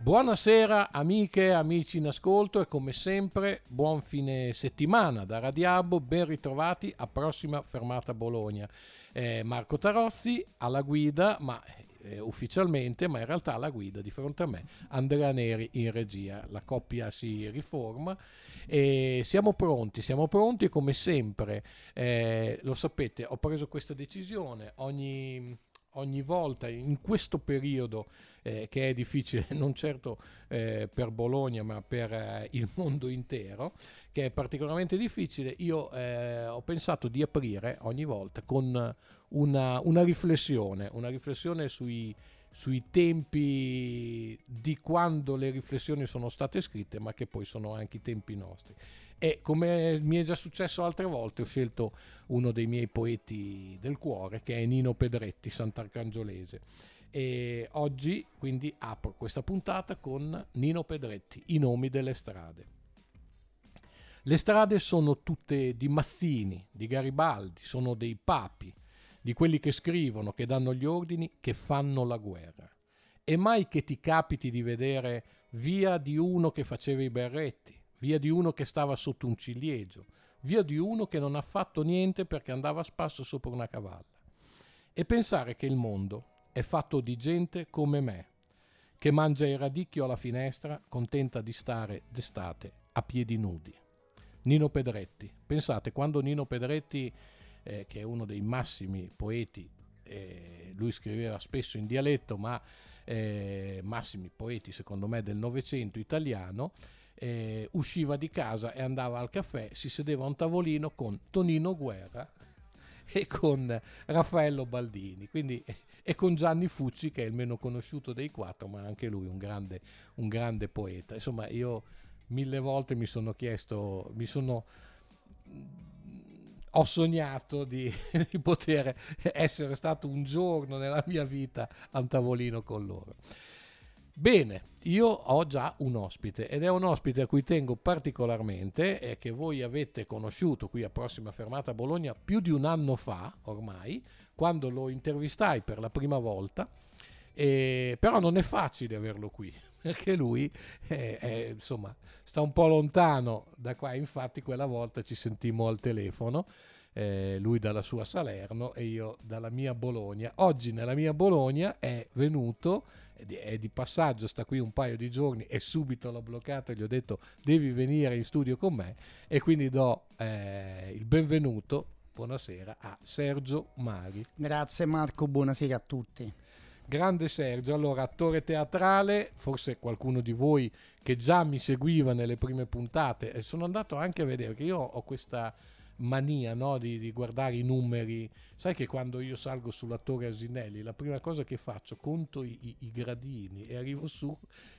Buonasera amiche e amici in ascolto e come sempre buon fine settimana da Radiabo, ben ritrovati a prossima fermata Bologna. Eh, Marco Tarozzi alla guida, ma eh, ufficialmente, ma in realtà alla guida di fronte a me Andrea Neri in regia. La coppia si riforma e siamo pronti, siamo pronti come sempre, eh, lo sapete, ho preso questa decisione ogni ogni volta in questo periodo eh, che è difficile non certo eh, per Bologna ma per eh, il mondo intero che è particolarmente difficile io eh, ho pensato di aprire ogni volta con una, una riflessione una riflessione sui, sui tempi di quando le riflessioni sono state scritte ma che poi sono anche i tempi nostri e come mi è già successo altre volte, ho scelto uno dei miei poeti del cuore, che è Nino Pedretti, sant'arcangiolese. E oggi quindi apro questa puntata con Nino Pedretti, I nomi delle strade. Le strade sono tutte di Mazzini, di Garibaldi, sono dei papi, di quelli che scrivono, che danno gli ordini, che fanno la guerra. E mai che ti capiti di vedere via di uno che faceva i berretti, via di uno che stava sotto un ciliegio, via di uno che non ha fatto niente perché andava a spasso sopra una cavalla. E pensare che il mondo è fatto di gente come me, che mangia il radicchio alla finestra, contenta di stare d'estate a piedi nudi. Nino Pedretti. Pensate, quando Nino Pedretti, eh, che è uno dei massimi poeti, eh, lui scriveva spesso in dialetto, ma eh, massimi poeti secondo me del Novecento italiano, eh, usciva di casa e andava al caffè, si sedeva a un tavolino con Tonino Guerra e con Raffaello Baldini, quindi, e con Gianni Fucci che è il meno conosciuto dei quattro, ma anche lui un grande, un grande poeta. Insomma, io mille volte mi sono chiesto, mi sono ho sognato di, di, poter essere stato un giorno nella mia vita a un tavolino con loro. Bene, io ho già un ospite ed è un ospite a cui tengo particolarmente e che voi avete conosciuto qui a Prossima Fermata a Bologna più di un anno fa ormai, quando lo intervistai per la prima volta. E, però non è facile averlo qui perché lui è, è, insomma, sta un po' lontano da qua, infatti quella volta ci sentimmo al telefono eh, lui dalla sua Salerno e io dalla mia Bologna. Oggi nella mia Bologna è venuto, è di passaggio, sta qui un paio di giorni e subito l'ho bloccato e gli ho detto devi venire in studio con me e quindi do eh, il benvenuto, buonasera, a Sergio Mari. Grazie Marco, buonasera a tutti. Grande Sergio, allora attore teatrale, forse qualcuno di voi che già mi seguiva nelle prime puntate, e sono andato anche a vedere che io ho questa mania no? di, di, guardare i numeri. Sai che quando io salgo sulla Torre Asinelli, la prima cosa che faccio, conto i, i, i gradini e arrivo su.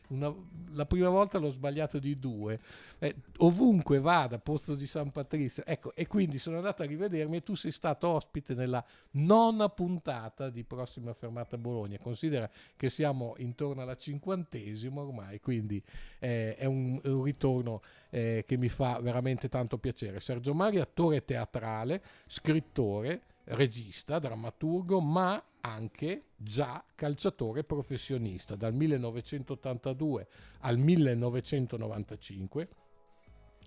Una, la prima volta l'ho sbagliato di due. Eh, ovunque vada, Pozzo di San Patrizio. Ecco, e quindi sono andato a rivedermi e tu sei stato ospite nella nona puntata di Prossima Fermata Bologna. Considera che siamo intorno alla cinquantesima ormai, quindi eh, è, un, un, ritorno eh, che mi fa veramente tanto piacere. Sergio Mari, attore teatrale, scrittore, regista, drammaturgo, ma anche già calciatore professionista dal 1982 al 1995.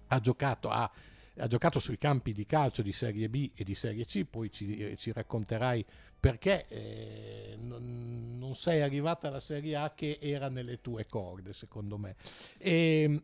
Ha giocato, a, ha giocato sui campi di calcio di Serie B e di Serie C, poi ci, ci racconterai perché eh, non, non, sei arrivata alla Serie A che era nelle tue corde, secondo me. E, ehm,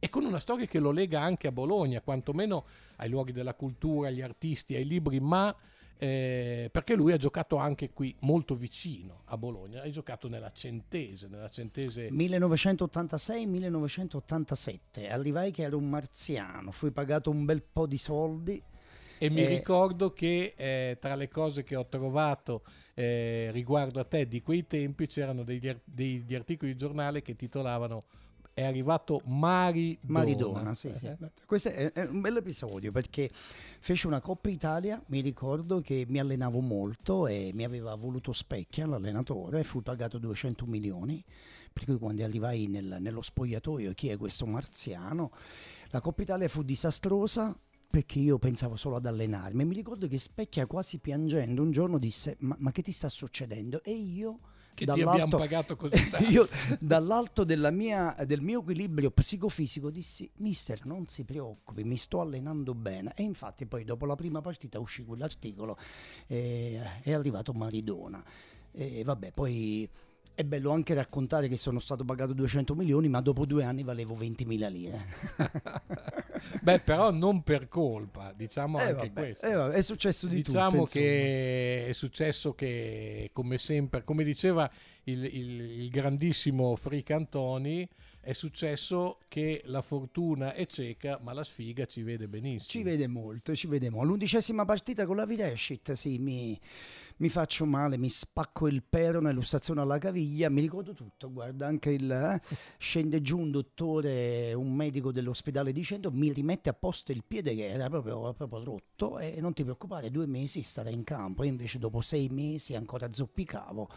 e con una storia che lo lega anche a Bologna, quantomeno ai luoghi della cultura, agli artisti, ai libri, ma eh, perché lui ha giocato anche qui molto vicino a Bologna, hai giocato nella Centese, nella Centese 1986-1987, arrivai che ero un marziano, fui pagato un bel po' di soldi. E mi eh, ricordo che eh, tra le cose che ho trovato eh, riguardo a te di quei tempi c'erano degli, degli articoli di giornale che titolavano è arrivato Maridona. Maridona, sì, sì. Eh? Questo è, è, un bel episodio perché fece una Coppa Italia, mi ricordo che mi allenavo molto e mi aveva voluto Specchia, l'allenatore, fui pagato 200 milioni, per cui quando arrivai nel, nello spogliatoio, chi è questo marziano? La Coppa Italia fu disastrosa, perché io pensavo solo ad allenarmi. Mi ricordo che Specchia quasi piangendo un giorno disse ma, ma che ti sta succedendo? E io che ti abbiamo pagato così tanto. io dall'alto mia, del mio equilibrio psicofisico dissi mister non si preoccupi mi sto allenando bene e infatti poi dopo la prima partita uscì quell'articolo e è arrivato Maridona e vabbè poi è bello anche raccontare che sono stato pagato 200 milioni, ma dopo due anni valevo 20.000 lire. Beh, però non per colpa, diciamo eh anche vabbè, questo. Eh vabbè, è successo di diciamo tutto. Diciamo che è successo che, come sempre, come diceva il, il, il grandissimo Frick Antoni, è successo che la fortuna è cieca, ma la sfiga ci vede benissimo. Ci vede molto, ci vede molto. L'undicesima partita con la Videshit, sì, mi, mi, faccio male, mi spacco il pero nell'illustrazione alla caviglia, mi ricordo tutto, guarda, anche il... Eh, scende giù un dottore, un medico dell'ospedale dicendo mi rimette a posto il piede che era proprio, proprio rotto e non ti preoccupare, due mesi starei in campo, e invece dopo sei mesi ancora zoppicavo.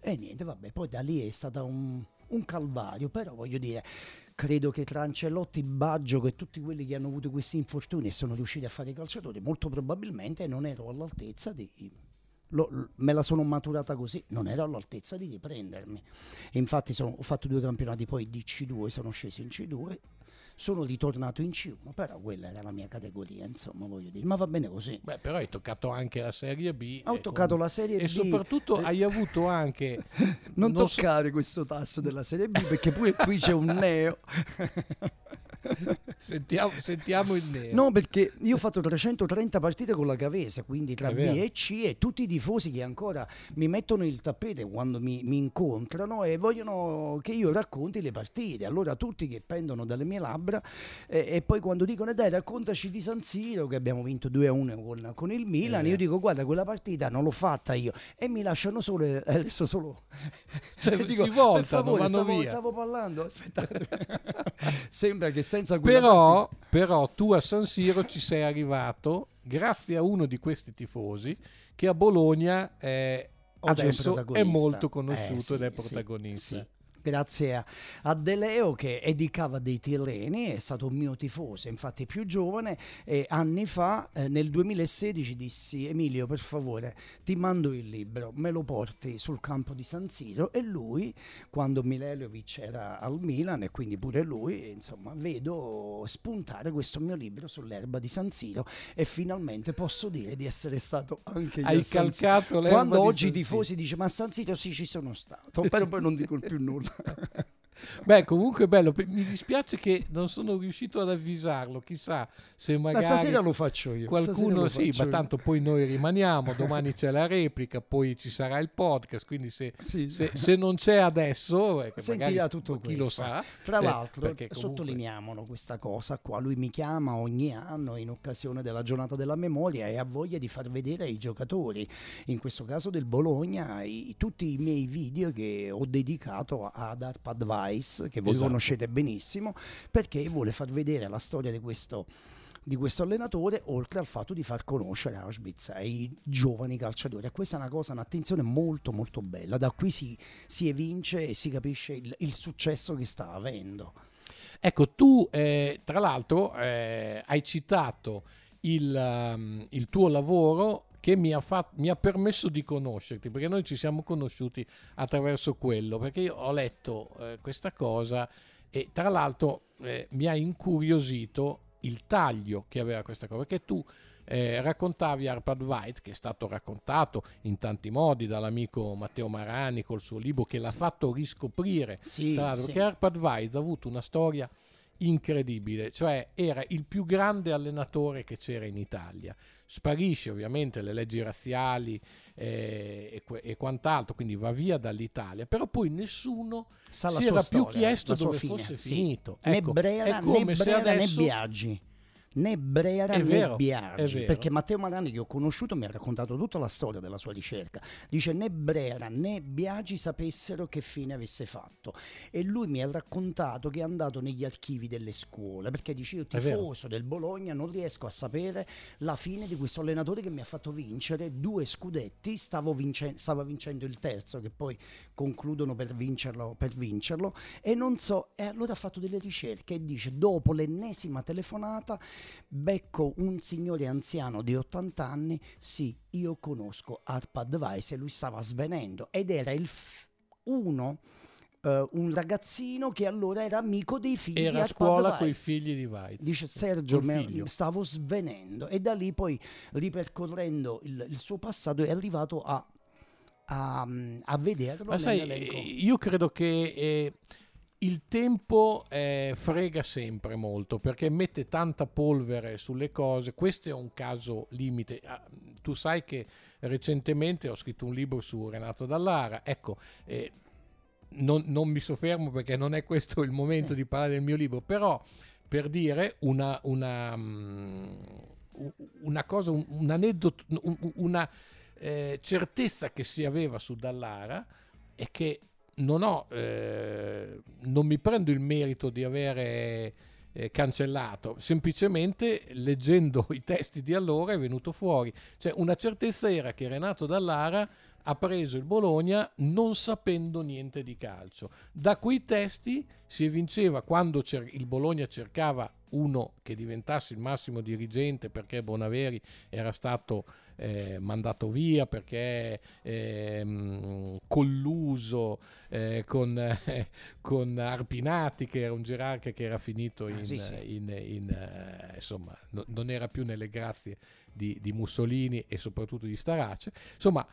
E niente, vabbè, poi da lì è stata un un calvario, però voglio dire, credo che tra Ancelotti, Baggio e tutti quelli che hanno avuto questi infortuni e sono riusciti a fare i calciatori, molto probabilmente non ero all'altezza di... Lo, me la sono maturata così, non ero all'altezza di riprendermi. E infatti sono, ho fatto due campionati poi di C2, sono sceso in C2 sono ritornato in C1, però quella era la mia categoria, insomma, voglio dire, ma va bene così. Beh, però hai toccato anche la Serie B. Ho toccato la Serie e B. E soprattutto hai avuto anche... non, non toccare so... questo tasso della Serie B perché pure qui c'è un neo. sentiamo, sentiamo, il nero. No, perché io ho fatto 330 partite con la Cavese, quindi tra B e C, e tutti i tifosi che ancora mi mettono il tappeto quando mi, mi, incontrano e vogliono che io racconti le partite. Allora tutti che pendono dalle mie labbra eh, e poi quando dicono dai raccontaci di San Siro che abbiamo vinto 2-1 con, con il Milan, io dico guarda quella partita non l'ho fatta io e mi lasciano solo, eh, adesso solo... Cioè, dico, si voltano, per favore, stavo, stavo, parlando, aspettate. Sembra che senza quella però, però tu a San Siro ci sei arrivato grazie a uno di questi tifosi che a Bologna eh, adesso è, è, molto conosciuto eh, sì, ed è protagonista. Sì, sì grazie a, a De Leo che edicava dei tirreni, è stato un mio tifoso, infatti più giovane, e anni fa, eh, nel 2016, dissi Emilio per favore ti mando il libro, me lo porti sul campo di San Siro. E lui, quando Mileliovic era al Milan e quindi pure lui, insomma, vedo spuntare questo mio libro sull'erba di San Siro e finalmente posso dire di essere stato anche io Hai calcato l'erba Quando oggi i tifosi dice ma a San Siro sì ci sono stato, però poi non dico più nulla. okay. Beh, comunque è bello. Mi dispiace che non sono riuscito ad avvisarlo. Chissà se magari. Ma stasera lo faccio io. Qualcuno sì, ma tanto poi noi rimaniamo. Domani c'è la replica, poi ci sarà il podcast. Quindi se, sì. se, se non c'è adesso, eh, sentirà tutto chi questo. lo sa. Tra eh, l'altro, comunque... sottolineiamolo questa cosa qua. Lui mi chiama ogni anno in occasione della giornata della memoria e ha voglia di far vedere ai giocatori, in questo caso del Bologna, i, tutti i miei video che ho dedicato ad Arpad Weiss, che voi esatto. conoscete benissimo, perché vuole far vedere la storia di questo di questo allenatore, oltre al fatto di far conoscere Auschwitz ai giovani calciatori. E questa è una cosa, un'attenzione molto molto bella. Da qui si, si evince e si capisce il, il successo che sta avendo. Ecco, tu eh, tra l'altro eh, hai citato il, um, il, tuo lavoro che mi ha, fatto, mi ha, permesso di conoscerti, perché noi ci siamo conosciuti attraverso quello, perché io ho letto eh, questa cosa e tra l'altro eh, mi ha incuriosito il taglio che aveva questa cosa, perché tu eh, raccontavi Arpad White, che è stato raccontato in tanti modi dall'amico Matteo Marani col suo libro, che l'ha fatto riscoprire, sì, tra l'altro, sì. che Arpad White ha avuto una storia incredibile, cioè era il più grande allenatore che c'era in Italia. Sparisce ovviamente le leggi razziali eh, e, e, quant'altro, quindi va via dall'Italia, però poi nessuno Sa si era storia, più chiesto dove fosse sì. finito. Né ecco, Brera, né, Brera adesso... né Biaggi né Brera è né vero, Biaggi, perché Matteo Marani che ho conosciuto mi ha raccontato tutta la storia della sua ricerca. Dice né Brera né Biaggi sapessero che fine avesse fatto. E lui mi ha raccontato che è andato negli archivi delle scuole, perché dice io tifoso del Bologna non riesco a sapere la fine di questo allenatore che mi ha fatto vincere due scudetti, vincen- stava vincendo il terzo che poi concludono per vincerlo, per vincerlo e non so, e allora ha fatto delle ricerche e dice dopo l'ennesima telefonata becco un signore anziano di 80 anni, sì, io conosco Arpad Weiss e lui stava svenendo ed era il, f- uno uh, un ragazzino che allora era amico dei figli era di a Arpad scuola con i figli di White. Dice Sergio, stavo svenendo e da lì poi ripercorrendo il, il suo passato è arrivato a, a, a vederlo Ma sai, eh, io credo che eh, il tempo eh, frega sempre molto perché mette tanta polvere sulle cose. Questo è un caso limite. Ah, tu sai che recentemente ho scritto un libro su Renato Dallara. Ecco, eh, non, non mi soffermo perché non è questo il momento Sì. di parlare del mio libro, però per dire una, una, mm, una cosa, un, un aneddoto, un- una eh, certezza che si aveva su Dallara è che non ho, eh, non mi prendo il merito di avere eh, cancellato, semplicemente leggendo i testi di allora è venuto fuori. Cioè una certezza era che Renato Dallara ha preso il Bologna non sapendo niente di calcio. Da quei testi si evinceva quando il Bologna cercava uno che diventasse il massimo dirigente perché Bonaveri era stato eh, mandato via perché ehm, colluso eh, con, eh, con Arpinati che era un gerarca che era finito in, Ah, sì, sì. in- in, eh, insomma no- non era più nelle grazie di, di Mussolini e soprattutto di Starace insomma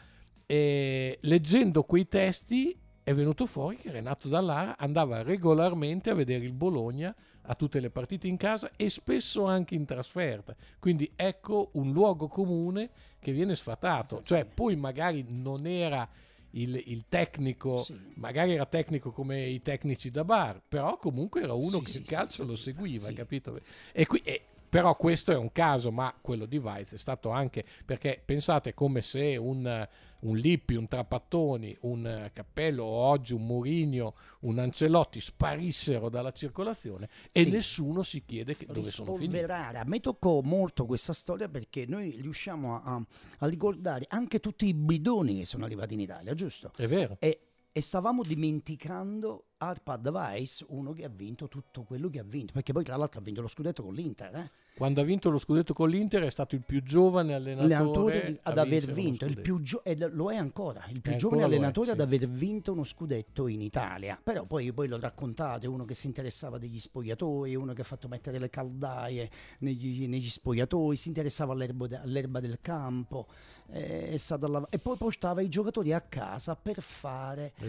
eh, leggendo quei testi è venuto fuori che Renato Dallara andava regolarmente a vedere il Bologna a tutte le partite in casa e spesso anche in trasferta. Quindi ecco un luogo comune che viene sfatato. Eh, Cioè, poi magari non era il, il tecnico, Sì. magari era tecnico come i tecnici da bar, però comunque era uno Sì, che sì, il calcio lo seguiva, capito? E qui, e- però questo è un caso, ma quello di Weiz è stato anche perché pensate come se un, un Lippi, un Trapattoni, un Cappello o oggi un Mourinho, un Ancelotti sparissero dalla circolazione e Sì. nessuno si chiede che- dove sono finiti. A me toccò molto questa storia perché noi riusciamo a, a- a ricordare anche tutti i bidoni che sono arrivati in Italia, giusto? È vero. E, e stavamo dimenticando Arpad Weiss, uno che ha vinto tutto quello che ha vinto, perché poi tra l'altro ha vinto lo scudetto con l'Inter, eh? Quando ha vinto lo scudetto con l'Inter è stato il più giovane allenatore, allenatore di- ad aver vinto, gio- e lo è ancora, il più E giovane lo è, allenatore ad sì. aver vinto uno scudetto in Italia. Però poi, poi lo raccontate, uno che si interessava degli spogliatoi, uno che ha fatto mettere le caldaie negli, negli spogliatoi, si interessava all'erba, de- all'erba del campo, eh, è stato alla- e poi portava i giocatori a casa per fare È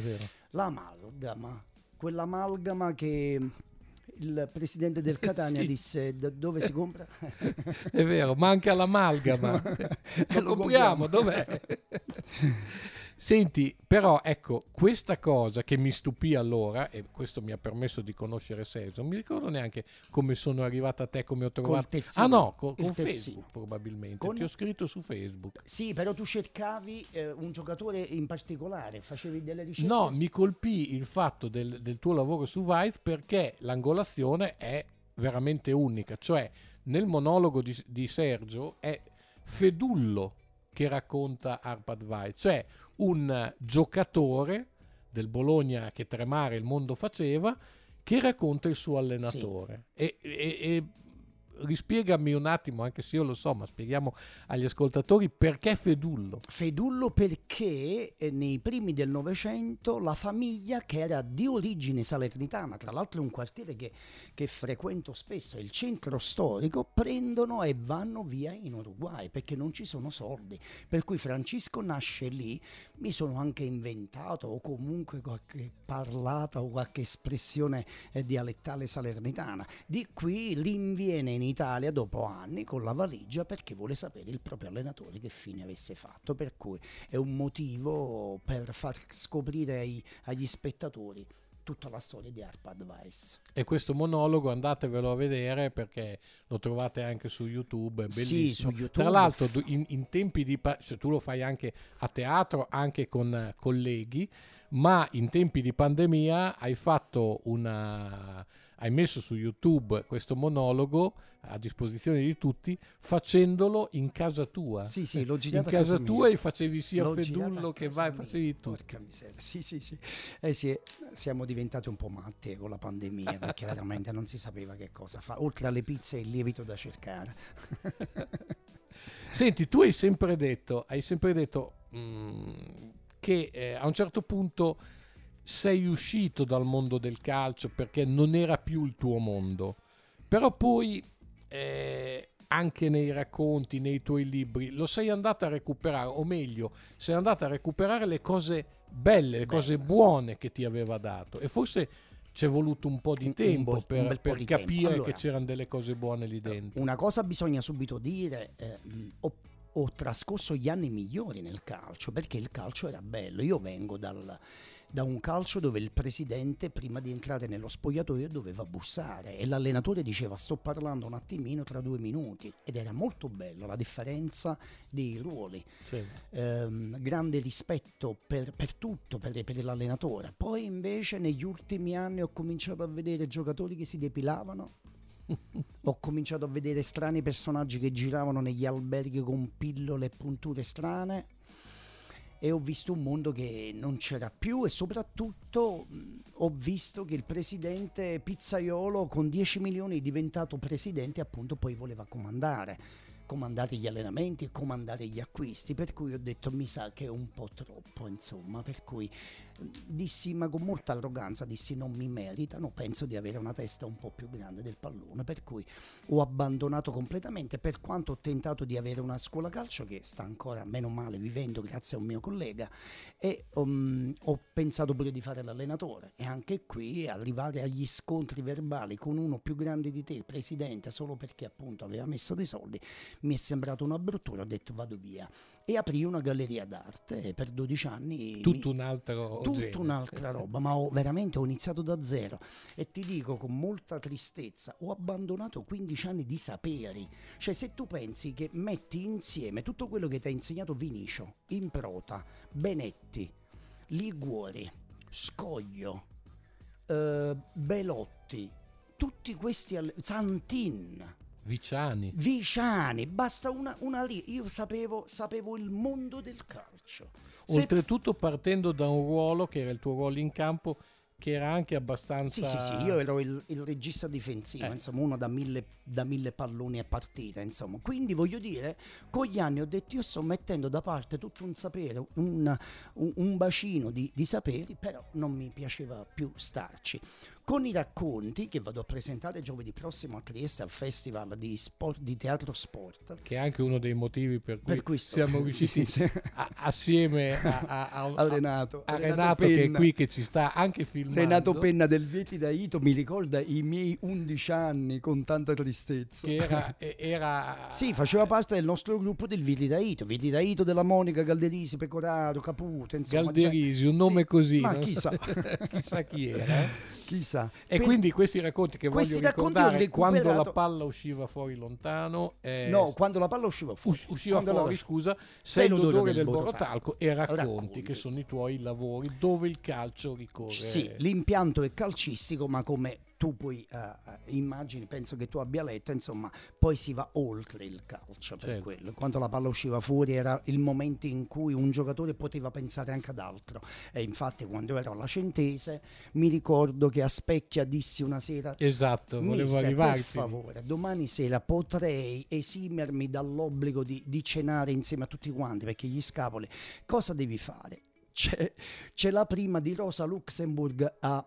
l'amalgama, quell'amalgama che il presidente del Catania Sì. disse "Da dove si compra? È vero, manca l'amalgama. Eh, lo compriamo, dov'è? Senti, però ecco, questa cosa che mi stupì allora, e questo mi ha permesso di conoscere Sergio, non mi ricordo neanche come sono arrivata a te, come ho trovato... terzino. Ah no, con, terzino. Facebook probabilmente, Con- ti ho scritto su Facebook. Sì, però tu cercavi eh, un giocatore in particolare, facevi delle ricerche. No, mi colpì il fatto del, del tuo lavoro su Vice perché l'angolazione è veramente unica, cioè nel monologo di, di Sergio è Fedullo che racconta Arpad Vice, cioè un giocatore del Bologna che tremare il mondo faceva che racconta il suo allenatore. E, e- e rispiegami un attimo, anche se io lo so, ma spieghiamo agli ascoltatori perché Fedullo. Fedullo perché eh, nei primi del Novecento la famiglia che era di origine salernitana, tra l'altro è un quartiere che, che frequento spesso, il centro storico, prendono e vanno via in Uruguay perché non ci sono soldi. Per cui Francisco nasce lì, mi sono anche inventato o comunque qualche parlata o qualche espressione eh, dialettale salernitana. Di qui rinviene in Italia dopo anni con la valigia perché vuole sapere il proprio allenatore che fine avesse fatto. Per cui è un motivo per far scoprire ai- agli spettatori tutta la storia di Arpad Weiss. E questo monologo andatevelo a vedere perché lo trovate anche su YouTube, è Sì, bellissimo. su YouTube. Tra l'altro in, in tempi di... pa- cioè, tu lo fai anche a teatro, anche con eh, colleghi, ma in tempi di pandemia hai fatto una... hai messo su YouTube questo monologo a disposizione di tutti facendolo in casa tua. Sì, sì, l'ho in girato a casa casa tua mia. e facevi sia L'ho Fedullo che vai, mia. facevi tutto. Porca miseria. Sì, sì, sì. Eh sì, siamo diventati un po' matti con la pandemia perché veramente non si sapeva che cosa fare. Oltre alle pizze e il lievito da cercare. Senti, tu hai sempre detto, hai sempre detto mm, che eh, a un certo punto sei uscito dal mondo del calcio perché non era più il tuo mondo, però poi eh, anche nei racconti, nei tuoi libri, lo sei andato a recuperare, o meglio, sei andato a recuperare le cose belle, le cose buone che ti aveva dato e forse ci è voluto un po' di un, tempo un per, per di capire. Allora, che c'erano delle cose buone lì dentro. Una cosa bisogna subito dire, eh, ho, ho trascorso gli anni migliori nel calcio perché il calcio era bello, io vengo dal da un calcio dove il presidente prima di entrare nello spogliatoio doveva bussare e l'allenatore diceva sto parlando un attimino tra due minuti. Ed era molto bello la differenza dei ruoli. Certo. ehm, grande rispetto per, per tutto per, per, l'allenatore. Poi invece negli ultimi anni ho cominciato a vedere giocatori che si depilavano. Ho cominciato a vedere strani personaggi che giravano negli alberghi con pillole e punture strane e ho visto un mondo che non c'era più e soprattutto mh, ho visto che il presidente Pizzaiolo con 10 milioni diventato presidente appunto poi voleva comandare comandare gli allenamenti e comandare gli acquisti, per cui ho detto mi sa che è un po' troppo, insomma, per cui dissi, ma con molta arroganza, dissi non mi meritano, penso di avere una testa un po' più grande del pallone, per cui ho abbandonato completamente, per quanto ho tentato di avere una scuola calcio che sta ancora, meno male, vivendo grazie a un mio collega, e um, ho pensato pure di fare l'allenatore e anche qui arrivare agli scontri verbali con uno più grande di te, presidente, solo perché appunto aveva messo dei soldi, mi è sembrato una bruttura, ho detto vado via e aprì una galleria d'arte per 12 anni. Tutto un altro Tutta un'altra roba, ma ho, veramente ho iniziato da zero e ti dico con molta tristezza, ho abbandonato 15 anni di saperi. Cioè se tu pensi che metti insieme tutto quello che ti ha insegnato Vinicio, Improta, Benetti, Liguori, Scoglio, eh, Belotti, tutti questi, Santin, Viciani. Viciani, basta una, una lì. Io sapevo, sapevo, il mondo del calcio. Oltretutto partendo da un ruolo che era il tuo ruolo in campo che era anche abbastanza... Sì, sì, sì, io ero il, il regista difensivo, eh. insomma, uno da mille, da mille, palloni a partita, insomma. Quindi voglio dire, con gli anni ho detto io sto mettendo da parte tutto un sapere, un, un, un bacino di, di saperi, però non mi piaceva più starci con i racconti che vado a presentare giovedì prossimo a Trieste al Festival di, sport, di Teatro Sport. Che è anche uno dei motivi per cui, per siamo riusciti sì, sì. A, assieme a, a, a, a, Renato, a Renato, Renato che è qui che ci sta anche filmando. Renato Penna del Vieti da Ito mi ricorda i miei 11 anni con tanta tristezza. Che era, era... sì, faceva parte del nostro gruppo del Vieti da Ito, Vieti da Ito della Monica, Galderisi, Pecoraro, Caputo, insomma. Galderisi, un nome sì, così. Ma chissà. chissà chi era. Chissà. E per... quindi questi racconti che questi voglio ricordare recuperato... quando la palla usciva fuori lontano eh, no quando la palla usciva fuori usciva quando fuori scusa sei l'odore del, del borotalco e racconti, racconti, che sono i tuoi lavori dove il calcio ricorre. Sì l'impianto è calcistico ma come tu poi uh, immagini, penso che tu abbia letto, insomma, poi si va oltre il calcio per certo. quello. Quando la palla usciva fuori era il momento in cui un giocatore poteva pensare anche ad altro. E infatti quando ero alla Centese mi ricordo che a Specchia dissi una sera Esatto, volevo arrivarci. Per favore, domani sera potrei esimermi dall'obbligo di, di cenare insieme a tutti quanti perché gli scapoli. Cosa devi fare? C'è, c'è, la prima di Rosa Luxemburg a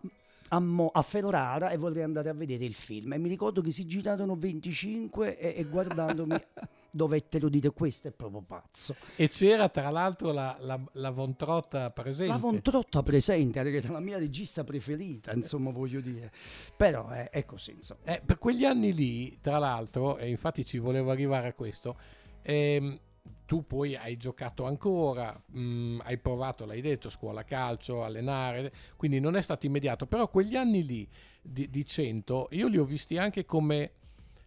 a, Mo- a, Ferrara e vorrei andare a vedere il film. E mi ricordo che si girarono 25 e, e guardandomi dovettero dire questo è proprio pazzo. E c'era tra l'altro la, la, la Von Trotta presente. La Von Trotta presente, era la mia regista preferita, insomma voglio dire. Però è, è così, insomma. Eh, per quegli anni lì, tra l'altro, e infatti ci volevo arrivare a questo, ehm, tu poi hai giocato ancora, mh, mm, hai provato, l'hai detto, scuola calcio, allenare, quindi non è stato immediato, però quegli anni lì di, di 100 io li ho visti anche come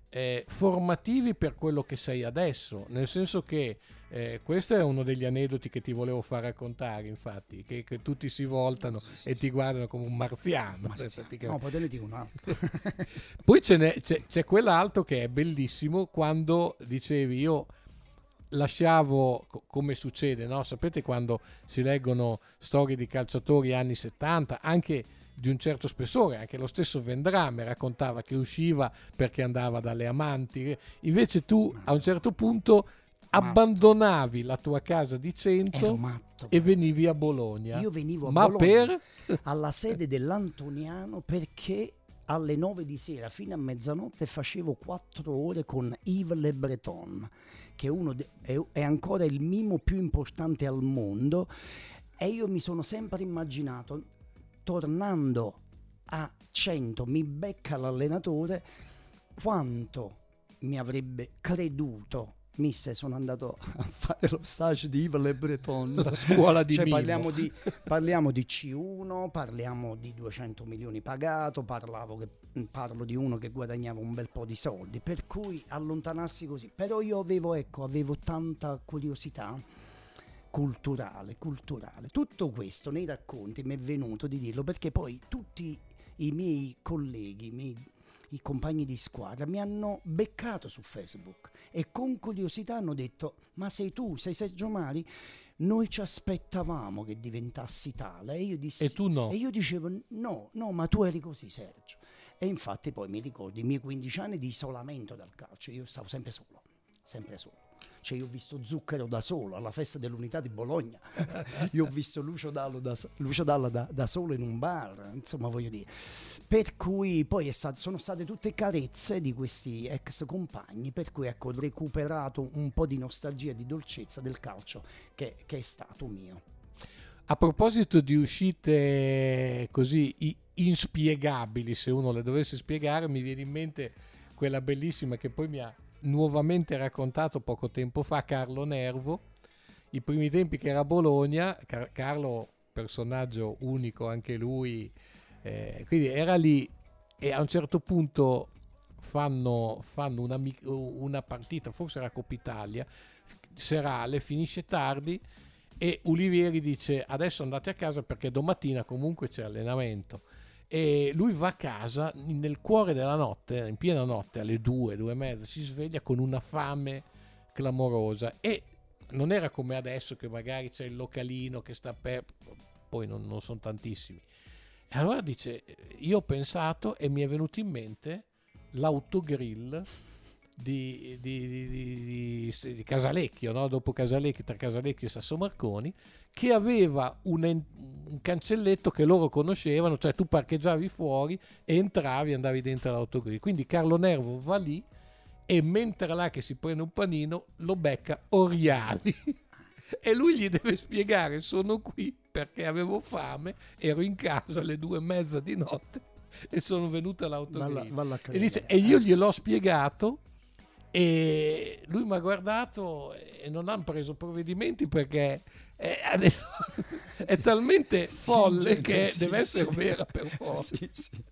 eh, formativi per quello che sei adesso, nel senso che eh, questo è uno degli aneddoti che ti volevo far raccontare, infatti, che, che tutti si voltano sì, e sì, ti guardano come un marziano. marziano. No, poi te ne dico un altro. poi c'è, c'è quell'altro che è bellissimo quando dicevi io lasciavo come succede, no? sapete quando si leggono storie di calciatori anni 70, anche di un certo spessore, anche lo stesso Vendrame raccontava che usciva perché andava dalle amanti, invece tu a un certo punto abbandonavi la tua casa di 100 fatto. E venivi a Bologna. Io venivo a Ma Bologna per? alla sede dell'Antoniano perché alle 9 di sera fino a mezzanotte facevo 4 ore con Yves Le Breton, che de- è ancora il mimo più importante al mondo e io mi sono sempre immaginato tornando a 100 mi becca l'allenatore quanto mi avrebbe creduto Mister, sono andato a fare lo stage di Yves Le Breton. La scuola di cioè, Mimo. parliamo di, parliamo di C1, parliamo di 200 milioni pagato, parlavo che, parlo di uno che guadagnava un bel po' di soldi, per cui allontanarsi così. Però io avevo, ecco, avevo tanta curiosità culturale, culturale. Tutto questo nei racconti mi è venuto di dirlo perché poi tutti i miei colleghi, i miei i compagni di squadra mi hanno beccato su Facebook e con curiosità hanno detto ma sei tu, sei Sergio Mari? Noi ci aspettavamo che diventassi tale e io dissi E tu no. e io dicevo no, no, ma tu eri così Sergio. E infatti poi mi ricordo i miei 15 anni di isolamento dal calcio, io stavo sempre solo, sempre solo. Cioè io ho visto Zucchero da solo alla festa dell'unità di Bologna, io ho visto Lucio da, Lucio Dalla da, da solo in un bar, insomma voglio dire. Per cui poi stato, sono state tutte carezze di questi ex compagni, per cui ecco, ho recuperato un po' di nostalgia di dolcezza del calcio che, che è stato mio. A proposito di uscite così inspiegabili, se uno le dovesse spiegare, mi viene in mente quella bellissima che poi mi ha nuovamente raccontato poco tempo fa Carlo Nervo, i primi tempi che era a Bologna, Car- Carlo personaggio unico anche lui, eh, quindi era lì e a un certo punto fanno, fanno una, una partita, forse era Coppa Italia, serale, finisce tardi e Ulivieri dice adesso andate a casa perché domattina comunque c'è allenamento e lui va a casa nel cuore della notte, in piena notte alle due, due e mezza, si sveglia con una fame clamorosa e non era come adesso che magari c'è il localino che sta aperto, poi non, non sono tantissimi. E allora dice, io ho pensato e mi è venuto in mente l'autogrill di, di- di- di Casalecchio, no? dopo Casalecchio, tra Casalecchio e Sasso Marconi, che aveva un, un cancelletto che loro conoscevano, cioè tu parcheggiavi fuori e entravi e andavi dentro l'autogrill. Quindi Carlo Nervo va lì e mentre là che si prende un panino lo becca Oriali. E lui gli deve spiegare: Sono qui perché avevo fame, ero in casa alle due e mezza di notte e sono venuto all'autogrill. E, dice, e io gliel'ho spiegato e lui mi ha guardato e non hanno preso provvedimenti perché è, adesso è talmente Sì, folle in che sì, deve essere sì. vera per forza. Sì, sì.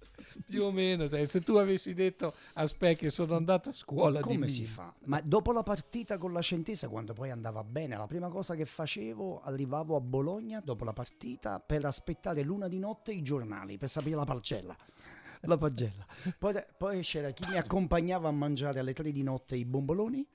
Più o meno, sai, se tu avessi detto a Specchio sono andato a scuola di Come si Mino". fa? Ma dopo la partita con la Centesa, quando poi andava bene, la prima cosa che facevo, arrivavo a Bologna dopo la partita per aspettare l'una di notte i giornali, per sapere la pagella. La pagella. Poi, poi c'era chi mi accompagnava a mangiare alle tre di notte i bomboloni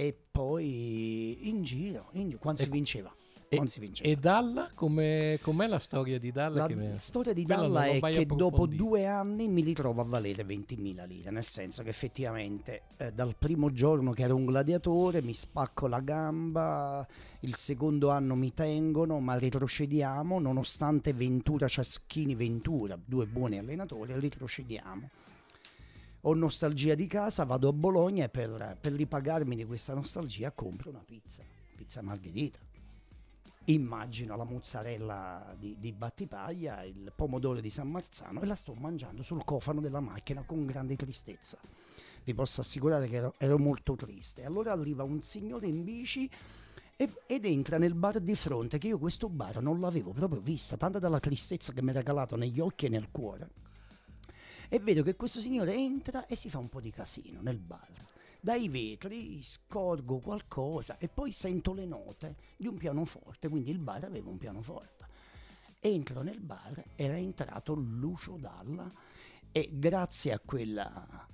e poi in giro, in giro quando E- si vinceva. E, Quando si vinceva. e Dalla, com'è, com'è la storia di Dalla? La mi- storia di Dalla è che dopo due anni mi ritrovo a valere 20.000 lire, nel senso che effettivamente eh, dal primo giorno che ero un gladiatore mi spacco la gamba, il secondo anno mi tengono, ma retrocediamo, nonostante Ventura Ciaschini Ventura, due buoni allenatori, retrocediamo. Ho nostalgia di casa, vado a Bologna e per, per ripagarmi di questa nostalgia compro una pizza, pizza margherita immagino la mozzarella di, di Battipaglia, il pomodoro di San Marzano e la sto mangiando sul cofano della macchina con grande tristezza. Vi posso assicurare che ero, ero molto triste. Allora arriva un signore in bici ed entra nel bar di fronte, che io questo bar non l'avevo proprio visto, tanta dalla tristezza che mi ha regalato negli occhi e nel cuore. E vedo che questo signore entra e si fa un po' di casino nel bar dai vetri scorgo qualcosa e poi sento le note di un pianoforte, quindi il bar aveva un pianoforte. Entro nel bar, era entrato Lucio Dalla e grazie a quella,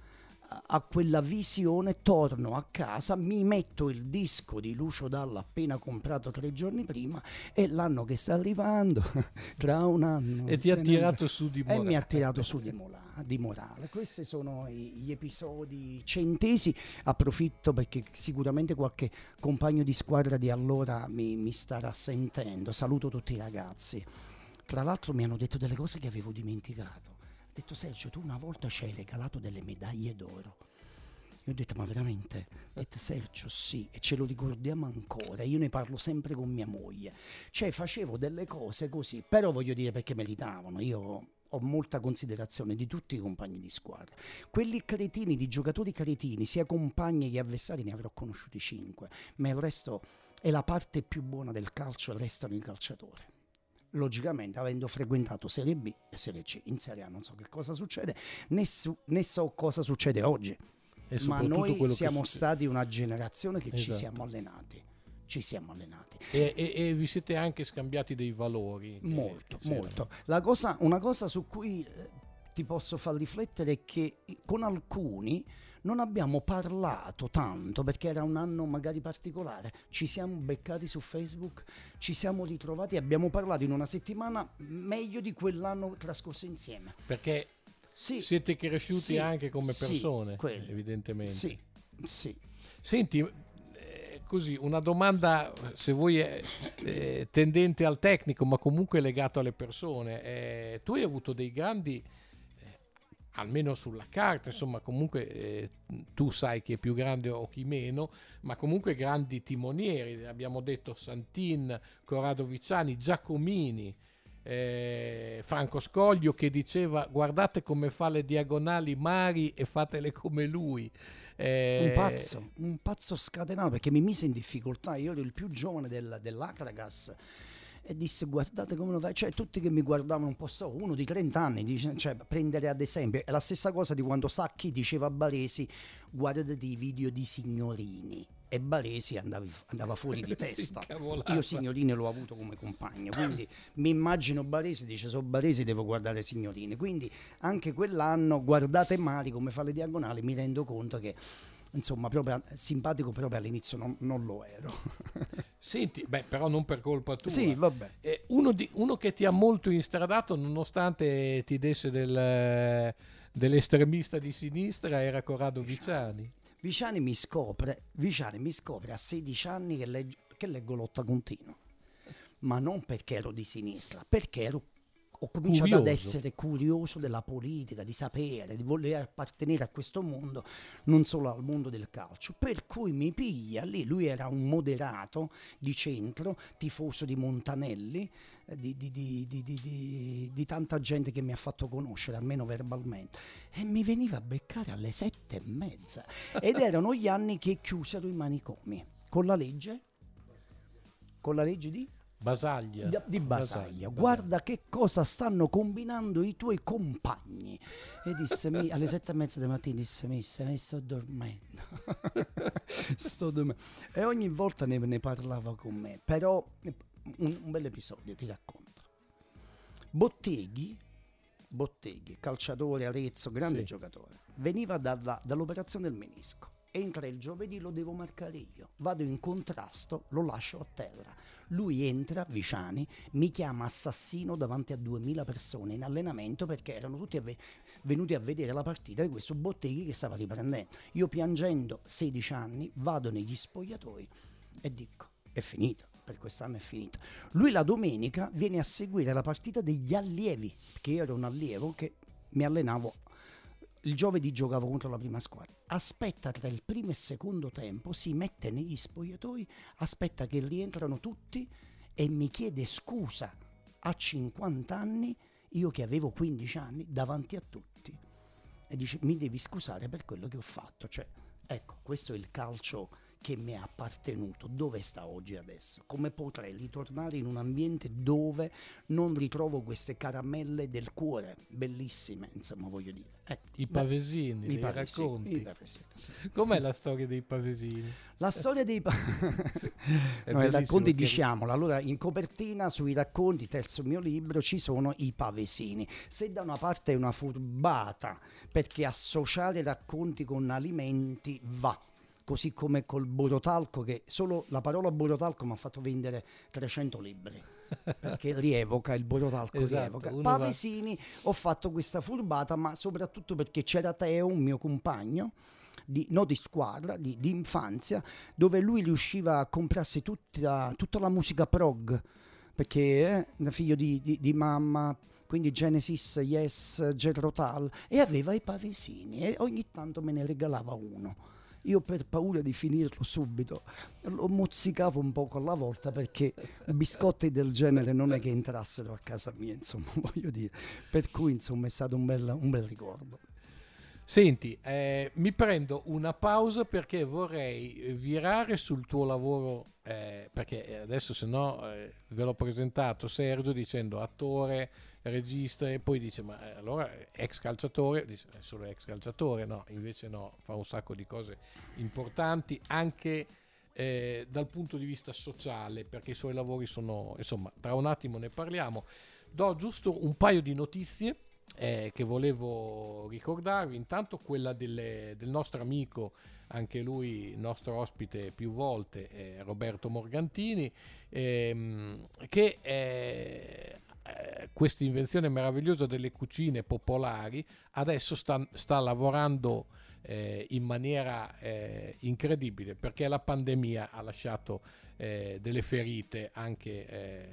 a quella visione, torno a casa, mi metto il disco di Lucio Dalla appena comprato tre giorni prima e l'anno che sta arrivando, tra un anno... E ti ha tirato su di morale. E mi ha tirato su di, mola, di morale. Questi sono gli episodi centesi, approfitto perché sicuramente qualche compagno di squadra di allora mi, mi starà sentendo, saluto tutti i ragazzi. Tra l'altro mi hanno detto delle cose che avevo dimenticato ha detto Sergio, tu una volta ci hai regalato delle medaglie d'oro. Io ho detto, ma veramente? Ha detto Sergio, sì, e ce lo ricordiamo ancora. Io ne parlo sempre con mia moglie. Cioè, facevo delle cose così, però voglio dire perché meritavano. Io ho molta considerazione di tutti i compagni di squadra. Quelli cretini, di giocatori cretini, sia compagni che avversari, ne avrò conosciuti cinque, ma il resto è la parte più buona del calcio, restano i calciatori logicamente avendo frequentato Serie B e Serie C. In Serie A non so che cosa succede, né, su, né so cosa succede oggi. Ma noi siamo stati una generazione che esatto. ci siamo allenati. Ci siamo allenati. E, e, e, vi siete anche scambiati dei valori? Molto, molto. Cosa, una cosa su cui eh, ti posso far riflettere è che con alcuni non abbiamo parlato tanto perché era un anno magari particolare. Ci siamo beccati su Facebook, ci siamo ritrovati e abbiamo parlato in una settimana meglio di quell'anno trascorso insieme. Perché sì, siete cresciuti sì, anche come persone, sì, evidentemente. Sì, sì. Senti, eh, così una domanda, se vuoi, è tendente al tecnico, ma comunque legato alle persone. Eh, tu hai avuto dei grandi almeno sulla carta, insomma comunque eh, tu sai chi è più grande o chi meno, ma comunque grandi timonieri, abbiamo detto Santin, Corrado Viciani, Giacomini, eh, Franco Scoglio che diceva guardate come fa le diagonali Mari e fatele come lui. Eh, un pazzo, un pazzo scatenato perché mi mise in difficoltà, io ero il più giovane del, dell'Acragas e disse guardate come lo fai, cioè tutti che mi guardavano un po' so, uno di 30 anni, dice, cioè prendere ad esempio, è la stessa cosa di quando Sacchi diceva a Baresi guardate i video di signorini e Baresi andavi, andava fuori di testa. Io Signorini l'ho avuto come compagno, quindi mi immagino Baresi, dice so Baresi devo guardare Signorini, quindi anche quell'anno guardate Mari come fa le diagonali, mi rendo conto che insomma, proprio simpatico proprio all'inizio non, non lo ero. Senti, beh, però non per colpa tua. Sì, vabbè. Eh, uno, di, uno, che ti ha molto instradato, nonostante ti desse del, dell'estremista di sinistra, era Corrado Viciani. Viciani mi scopre, Viciani mi scopre a 16 anni che, leggo, che leggo lotta continua. Ma non perché ero di sinistra, perché ero ho cominciato curioso. ad essere curioso della politica, di sapere, di voler appartenere a questo mondo, non solo al mondo del calcio. Per cui mi piglia lì, lui era un moderato di centro, tifoso di Montanelli, eh, di, di, di, di, tanta gente che mi ha fatto conoscere, almeno verbalmente, e mi veniva a beccare alle sette e mezza. Ed erano gli anni che chiusero i manicomi, con la legge, con la legge di Basaglia. Di, di Basaglia. Basaglia. Guarda che cosa stanno combinando i tuoi compagni. E disse, mi, alle sette e mezza del mattino disse, mi, sto dormendo. sto dormendo. E ogni volta ne, ne, parlava con me. Però un, un bel episodio, ti racconto. Botteghi, Botteghi, calciatore Arezzo, grande sì. giocatore, veniva dalla, dall'operazione del menisco. Entra il giovedì, lo devo marcare io. Vado in contrasto, lo lascio a terra lui entra, Viciani, mi chiama assassino davanti a 2000 persone in allenamento perché erano tutti avve- venuti a vedere la partita di questo Botteghi che stava riprendendo. Io piangendo 16 anni vado negli spogliatoi e dico, è finita per quest'anno è finita. Lui la domenica viene a seguire la partita degli allievi, perché io ero un allievo che mi allenavo il giovedì giocavo contro la prima squadra. Aspetta tra il primo e il secondo tempo, si mette negli spogliatoi, aspetta che rientrano tutti e mi chiede scusa a 50 anni, io che avevo 15 anni, davanti a tutti. E dice mi devi scusare per quello che ho fatto. Cioè, ecco, questo è il calcio che mi è appartenuto, dove sta oggi adesso? Come potrei ritornare in un ambiente dove non ritrovo queste caramelle del cuore, bellissime, insomma, voglio dire. Eh, I pavesini, i pavesini, racconti. I pavesini, sì. Com'è la storia dei pavesini? La storia dei pavesini... no, i racconti che... diciamolo, allora in copertina sui racconti, terzo mio libro, ci sono i pavesini. Se da una parte è una furbata, perché associare racconti con alimenti va così come col borotalco che solo la parola borotalco mi ha fatto vendere 300 libri perché rievoca il borotalco esatto, rievoca. Pavesini va... ho fatto questa furbata ma soprattutto perché c'era Teo un mio compagno di, no di squadra, di, di, infanzia, dove lui riusciva a comprarsi tutta, tutta la musica prog, perché eh, figlio di, di, di mamma, quindi Genesis, Yes, Gerotal, e aveva i pavesini e ogni tanto me ne regalava uno io per paura di finirlo subito lo mozzicavo un po' alla volta perché biscotti del genere non è che entrassero a casa mia, insomma, voglio dire. Per cui, insomma, è stato un bel, un bel ricordo. Senti, eh, mi prendo una pausa perché vorrei virare sul tuo lavoro, eh, perché adesso se no eh, ve l'ho presentato Sergio dicendo attore, regista e poi dice ma eh, allora ex calciatore, dice è solo ex calciatore, no, invece no, fa un sacco di cose importanti anche eh, dal punto di vista sociale perché i suoi lavori sono, insomma, tra un attimo ne parliamo. Do giusto un paio di notizie eh, che volevo ricordarvi, intanto quella delle, del nostro amico, anche lui nostro ospite più volte, eh, Roberto Morgantini, ehm, che eh, questa invenzione meravigliosa delle cucine popolari adesso sta, sta lavorando eh, in maniera eh, incredibile perché la pandemia ha lasciato eh, delle ferite anche eh,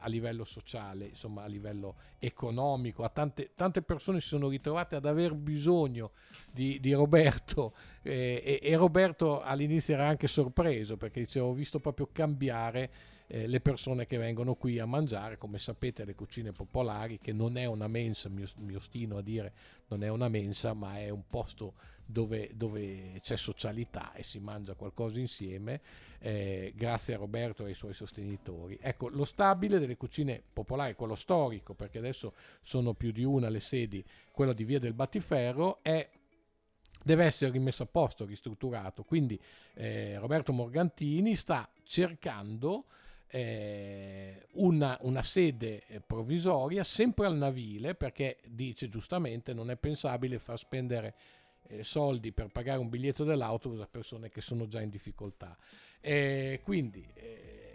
a livello sociale, insomma a livello economico, a tante, tante, persone si sono ritrovate ad aver bisogno di, di Roberto e, e, Roberto all'inizio era anche sorpreso perché dice ho visto proprio cambiare eh, le persone che vengono qui a mangiare, come sapete le cucine popolari, che non è una mensa, mi, mi ostino a dire non è una mensa, ma è un posto dove, dove c'è socialità e si mangia qualcosa insieme, eh, grazie a Roberto e ai suoi sostenitori. Ecco, lo stabile delle cucine popolari, quello storico, perché adesso sono più di una le sedi, quello di Via del Battiferro, è deve essere rimesso a posto, ristrutturato. Quindi eh, Roberto Morgantini sta cercando eh, una, una, sede eh, provvisoria sempre al navile perché dice giustamente non è pensabile far spendere eh, soldi per pagare un biglietto dell'autobus a persone che sono già in difficoltà. quindi eh,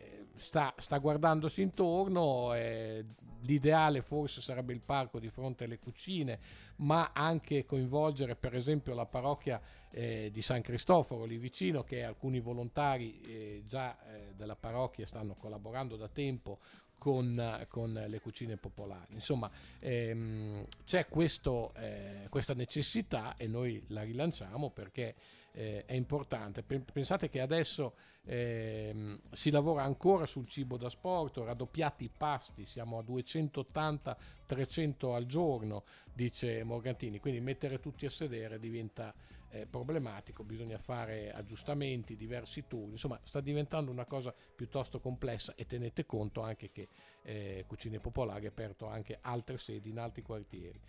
sta, sta, guardandosi intorno, eh, l'ideale forse sarebbe il parco di fronte alle cucine, ma anche coinvolgere per esempio la parrocchia eh, di San Cristoforo lì vicino che alcuni volontari eh, già eh, della parrocchia stanno collaborando da tempo con, con, le cucine popolari. Insomma, ehm, c'è questo, eh, questa necessità e noi la rilanciamo perché eh, è importante. Pensate che adesso ehm, si lavora ancora sul cibo da sport, raddoppiati i pasti, siamo a 280-300 al giorno, dice Morgantini, quindi mettere tutti a sedere diventa eh, problematico, bisogna fare aggiustamenti, diversi turni, insomma sta diventando una cosa piuttosto complessa e tenete conto anche che eh, Cucine Popolari ha aperto anche altre sedi in altri quartieri.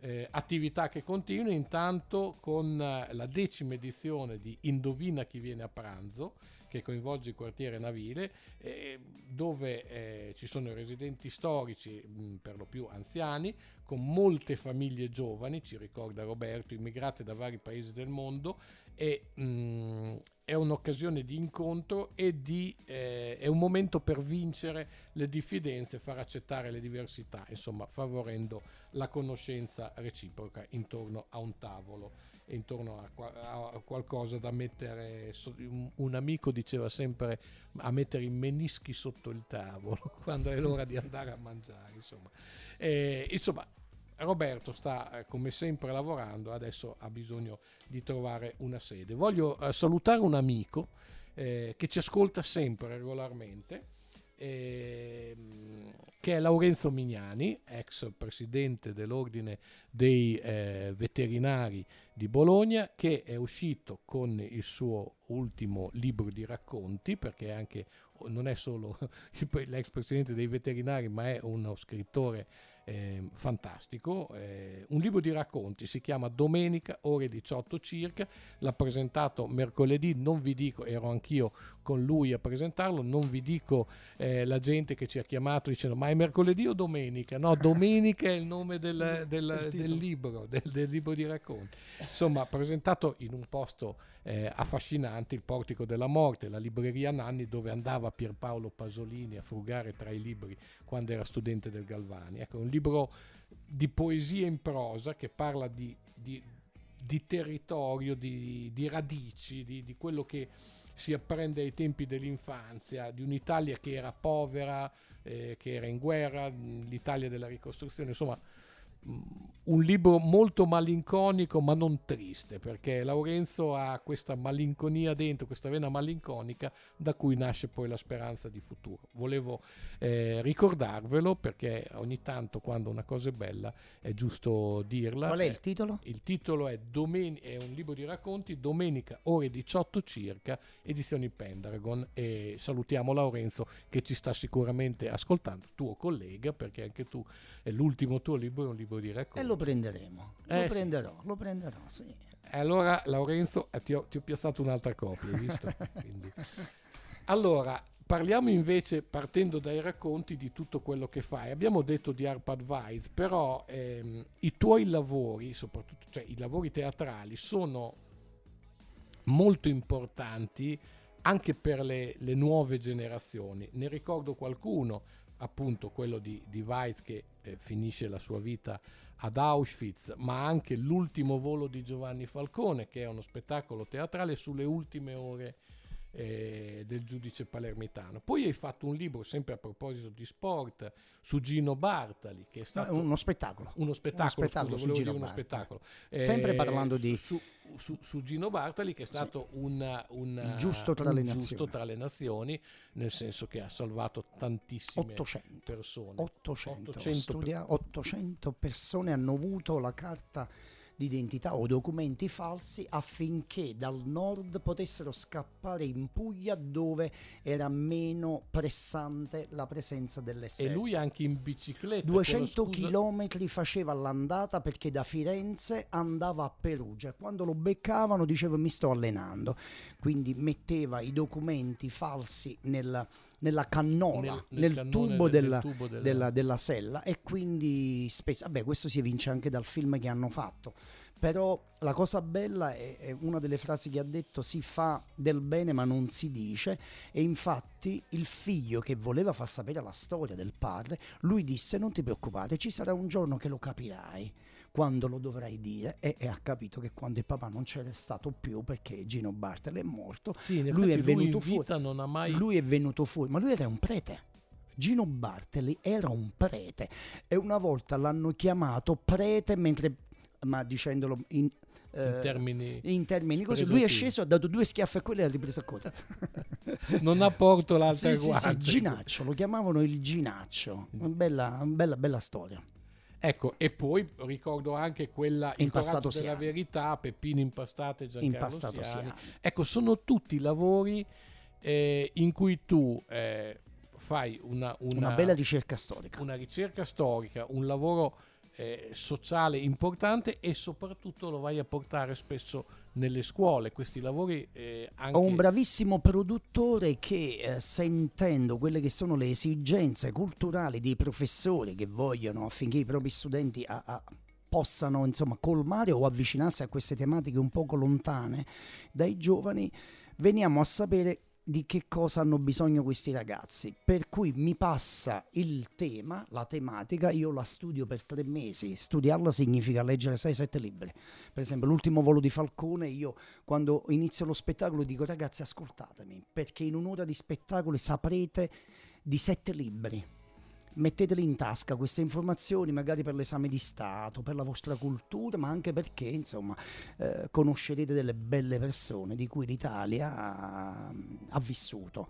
Eh, attività che continua intanto con la decima edizione di Indovina chi viene a pranzo che coinvolge il quartiere navile, eh, dove eh, ci sono residenti storici, mh, mm, per lo più anziani, con molte famiglie giovani, ci ricorda Roberto, immigrate da vari paesi del mondo e mh, mm, è un'occasione di incontro e di, eh, è un momento per vincere le diffidenze, far accettare le diversità, insomma favorendo la conoscenza reciproca intorno a un tavolo intorno a, a, qualcosa da mettere. Un, amico diceva sempre a mettere i menischi sotto il tavolo quando è l'ora di andare a mangiare. Insomma, eh, insomma Roberto sta eh, come sempre lavorando, adesso ha bisogno di trovare una sede. Voglio eh, salutare un amico eh, che ci ascolta sempre regolarmente eh, che è Laurenzo Mignani, ex presidente dell'Ordine dei eh, Veterinari di Bologna, che è uscito con il suo ultimo libro di racconti, perché anche, non è solo l'ex presidente dei veterinari, ma è uno scrittore eh, fantastico, eh, un libro di racconti, si chiama Domenica, ore 18 circa, l'ha presentato mercoledì, non vi dico, ero anch'io con lui a presentarlo, non vi dico eh, la gente che ci ha chiamato dicendo ma è mercoledì o domenica? No, domenica è il nome del, del, del libro, del, del, libro di racconti. Insomma, presentato in un posto eh, affascinante, il Portico della Morte, la libreria Nanni dove andava Pierpaolo Pasolini a frugare tra i libri quando era studente del Galvani. Ecco, un libro di poesia in prosa che parla di, di, di territorio, di, di radici, di quello che si apprende ai tempi dell'infanzia, di un'Italia che era povera, eh, che era in guerra, l'Italia della ricostruzione, insomma un libro molto malinconico ma non triste perché Laurenzo ha questa malinconia dentro, questa vena malinconica da cui nasce poi la speranza di futuro. Volevo eh, ricordarvelo perché ogni tanto quando una cosa è bella è giusto dirla. Qual è il titolo? Il titolo è, Domen- è un libro di racconti, Domenica ore 18 circa, edizioni Pendragon e salutiamo Laurenzo che ci sta sicuramente ascoltando, tuo collega perché anche tu è l'ultimo tuo libro, è un libro di racconti. E lo prenderemo, eh, lo prenderò, sì. lo prenderò, sì. E allora Lorenzo eh, ti ho, ti ho piazzato un'altra copia, hai visto? allora, parliamo invece, partendo dai racconti, di tutto quello che fai. Abbiamo detto di Arp Advice, però ehm, i tuoi lavori, soprattutto cioè, i lavori teatrali, sono molto importanti anche per le, le nuove generazioni. Ne ricordo qualcuno, appunto quello di, di Weiss che eh, finisce la sua vita ad Auschwitz, ma anche l'ultimo volo di Giovanni Falcone, che è uno spettacolo teatrale sulle ultime ore eh, del giudice palermitano. Poi hai fatto un libro, sempre a proposito di sport, su Gino Bartali, che è stato... No, uno spettacolo. Uno spettacolo, uno spettacolo scusa, su Gino uno spettacolo. Sempre eh, parlando di... Su, su, su, Gino Bartali, che è stato sì. un, un, giusto, tra un giusto, tra le nazioni, nel senso che ha salvato tantissime 800, persone. 800, 800, studia, 800 persone hanno avuto la carta d'identità o documenti falsi affinché dal nord potessero scappare in Puglia dove era meno pressante la presenza dell'SS. E lui anche in bicicletta. 200 km faceva l'andata perché da Firenze andava a Perugia. Quando lo beccavano diceva mi sto allenando. Quindi metteva i documenti falsi nel nella cannola, nel, nel, nel tubo, della, tubo della... Della, della, sella e quindi spesso, vabbè questo si evince anche dal film che hanno fatto, però la cosa bella è, è, una delle frasi che ha detto si fa del bene ma non si dice e infatti il figlio che voleva far sapere la storia del padre, lui disse non ti preoccupare, ci sarà un giorno che lo capirai quando lo dovrai dire e, e, ha capito che quando il papà non c'era stato più perché Gino Bartel è morto, sì, lui è venuto lui fuori. Mai... Lui è venuto fuori, ma lui era un prete. Gino Bartoli era un prete e una volta l'hanno chiamato prete mentre ma dicendolo in, eh, in termini, in termini così lui è sceso ha dato due schiaffi a quelli e ha ripreso a correre non ha porto l'altra sì, sì, sì, Ginaccio lo chiamavano il Ginaccio una bella, bella, bella storia Ecco, e poi ricordo anche quella Impastato della Siani. verità, Peppino Impastato e Giancarlo Impastato Siani. Siani. Ecco, sono tutti lavori eh, in cui tu eh, fai una, una, una, bella ricerca storica. Una ricerca storica, un lavoro eh, sociale importante e soprattutto lo vai a portare spesso nelle scuole, questi lavori eh, anche... Ho un bravissimo produttore che eh, sentendo quelle che sono le esigenze culturali dei professori che vogliono affinché i propri studenti a, a, possano insomma colmare o avvicinarsi a queste tematiche un poco lontane dai giovani, veniamo a sapere di che cosa hanno bisogno questi ragazzi. Per cui mi passa il tema, la tematica, io la studio per tre mesi. Studiarla significa leggere 6-7 libri. Per esempio, l'ultimo volo di Falcone, io quando inizio lo spettacolo dico ragazzi ascoltatemi, perché in un'ora di spettacolo saprete di sette libri metteteli in tasca queste informazioni magari per l'esame di Stato, per la vostra cultura, ma anche perché insomma eh, conoscerete delle belle persone di cui l'Italia ha, vissuto.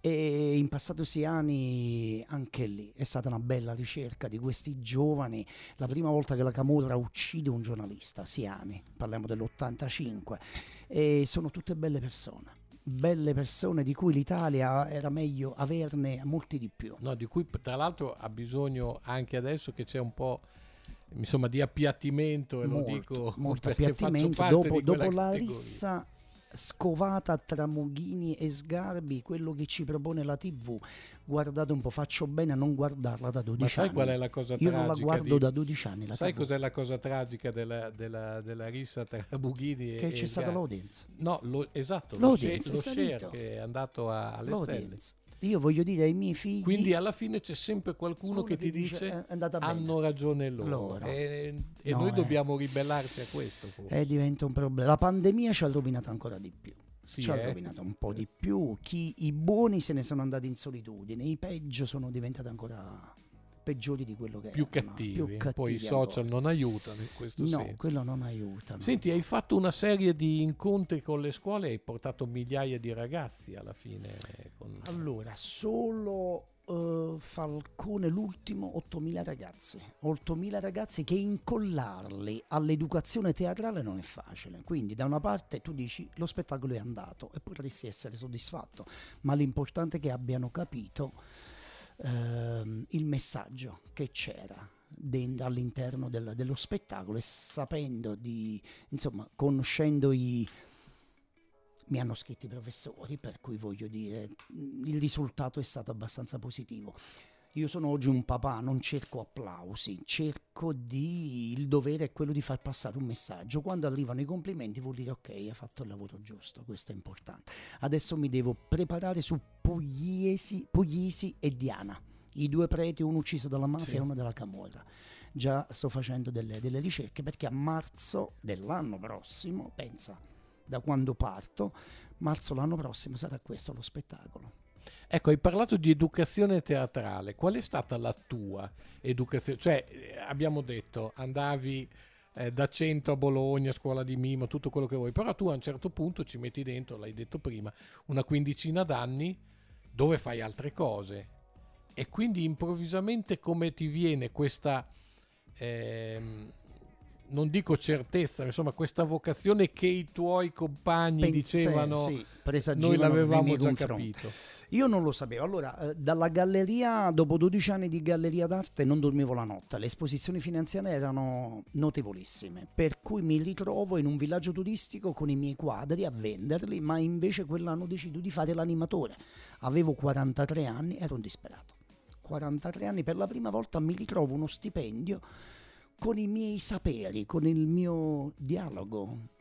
E in passato sei anni anche lì è stata una bella ricerca di questi giovani. La prima volta che la Camorra uccide un giornalista, Siani, parliamo dell'85, e sono tutte belle persone belle persone di cui l'Italia era meglio averne molti di più. No, di cui tra l'altro ha bisogno anche adesso che c'è un po' insomma di appiattimento e molto, lo dico molto appiattimento dopo, dopo la rissa scovata tra Mughini e Sgarbi, quello che ci propone la TV. Guardate un po', faccio bene a non guardarla da 12 Ma sai anni. qual è la cosa Io non la guardo di... da 12 anni. Sai TV. cos'è la cosa tragica della, della, della rissa tra Mughini Che e c'è stata l'audience. No, lo, esatto, L'audience lo, share, lo share che è andato a, alle stelle. Io voglio dire ai miei figli... Quindi alla fine c'è sempre qualcuno Uno che ti dice, dice, "Eh, è andata bene." hanno ragione loro. Loro. E, e No, noi eh. dobbiamo ribellarci a questo. forse. eh, diventa un problema. La pandemia ci ha rovinato ancora di più. Sì, ci ha eh. rovinato un po' di più. Chi, I buoni se ne sono andati in solitudine, i peggio sono diventati ancora peggiori di quello che più erano. cattivi. Più cattivi Poi i social ancora. non aiutano in questo No, senso. quello non aiuta. no. Senti, hai fatto una serie di incontri con le scuole e hai portato migliaia di ragazzi alla fine. con- Allora, solo eh, Falcone l'ultimo 8.000 ragazzi. 8.000 ragazzi che incollarli all'educazione teatrale non è facile. Quindi da una parte tu dici lo spettacolo è andato e potresti essere soddisfatto, ma l'importante è che abbiano capito ehm, il messaggio che c'era all'interno del- dello spettacolo e sapendo di, insomma, conoscendo i, mi hanno scritto i professori, per cui voglio dire, il risultato è stato abbastanza positivo. Io sono oggi un papà, non cerco applausi, cerco di... il dovere è quello di far passare un messaggio. Quando arrivano i complimenti vuol dire ok, hai fatto il lavoro giusto, questo è importante. Adesso mi devo preparare su Pugliesi, Puglisi e Diana, i due preti, uno ucciso dalla mafia Sì. e uno dalla camorra. Già sto facendo delle, delle ricerche perché a marzo dell'anno prossimo, pensa, da quando parto, marzo l'anno prossimo sarà questo lo spettacolo. Ecco, hai parlato di educazione teatrale. Qual è stata la tua educazione? Cioè, eh, abbiamo detto, andavi eh, da 100 a Bologna, scuola di mimo, tutto quello che vuoi, però tu a un certo punto ci metti dentro, l'hai detto prima, una quindicina d'anni dove fai altre cose. E quindi improvvisamente come ti viene questa, ehm, non dico certezza, ma insomma questa vocazione che i tuoi compagni Pens- dicevano, sì, noi presagivano nei l'avevamo già capito. Io non lo sapevo. Allora, eh, dalla galleria, dopo 12 anni di galleria d'arte, non dormivo la notte. Le esposizioni finanziarie erano notevolissime. Per cui mi ritrovo in un villaggio turistico con i miei quadri a venderli, ma invece quell'anno decido di fare l'animatore. Avevo 43 anni, ero un disperato. 43 anni, per la prima volta mi ritrovo uno stipendio con i miei saperi, con il mio dialogo.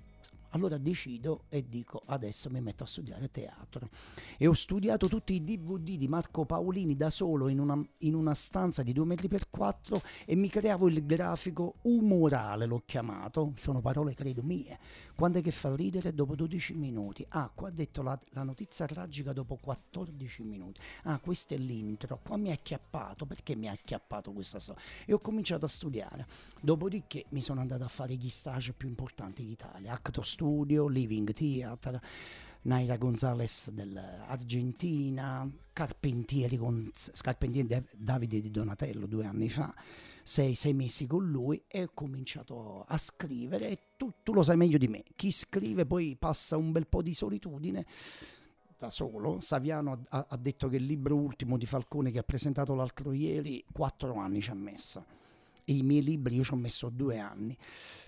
Allora decido e dico adesso mi metto a studiare teatro. E ho studiato tutti i DVD di Marco Paolini da solo in una, in una stanza di 2 metri per 4 e mi creavo il grafico umorale, l'ho chiamato, sono parole credo mie. Quando è che fa ridere? Dopo 12 minuti. Ah, qua ha detto la, la notizia tragica dopo 14 minuti. Ah, questo è l'intro. Qua mi ha acchiappato. Perché mi ha acchiappato questa storia? E ho cominciato a studiare. Dopodiché mi sono andato a fare gli stage più importanti d'Italia. Acto Studio, Living Theatre, Naira Gonzalez dell'Argentina, Carpentieri, con, Carpentieri Dav- Davide di Donatello due anni fa, sei, sei mesi con lui e ho cominciato a scrivere e tu, tu lo sai meglio di me, chi scrive poi passa un bel po' di solitudine da solo, Saviano ha, ha detto che il libro ultimo di Falcone che ha presentato l'altro ieri, quattro anni ci ha messo. E i miei libri io ci ho messo due anni.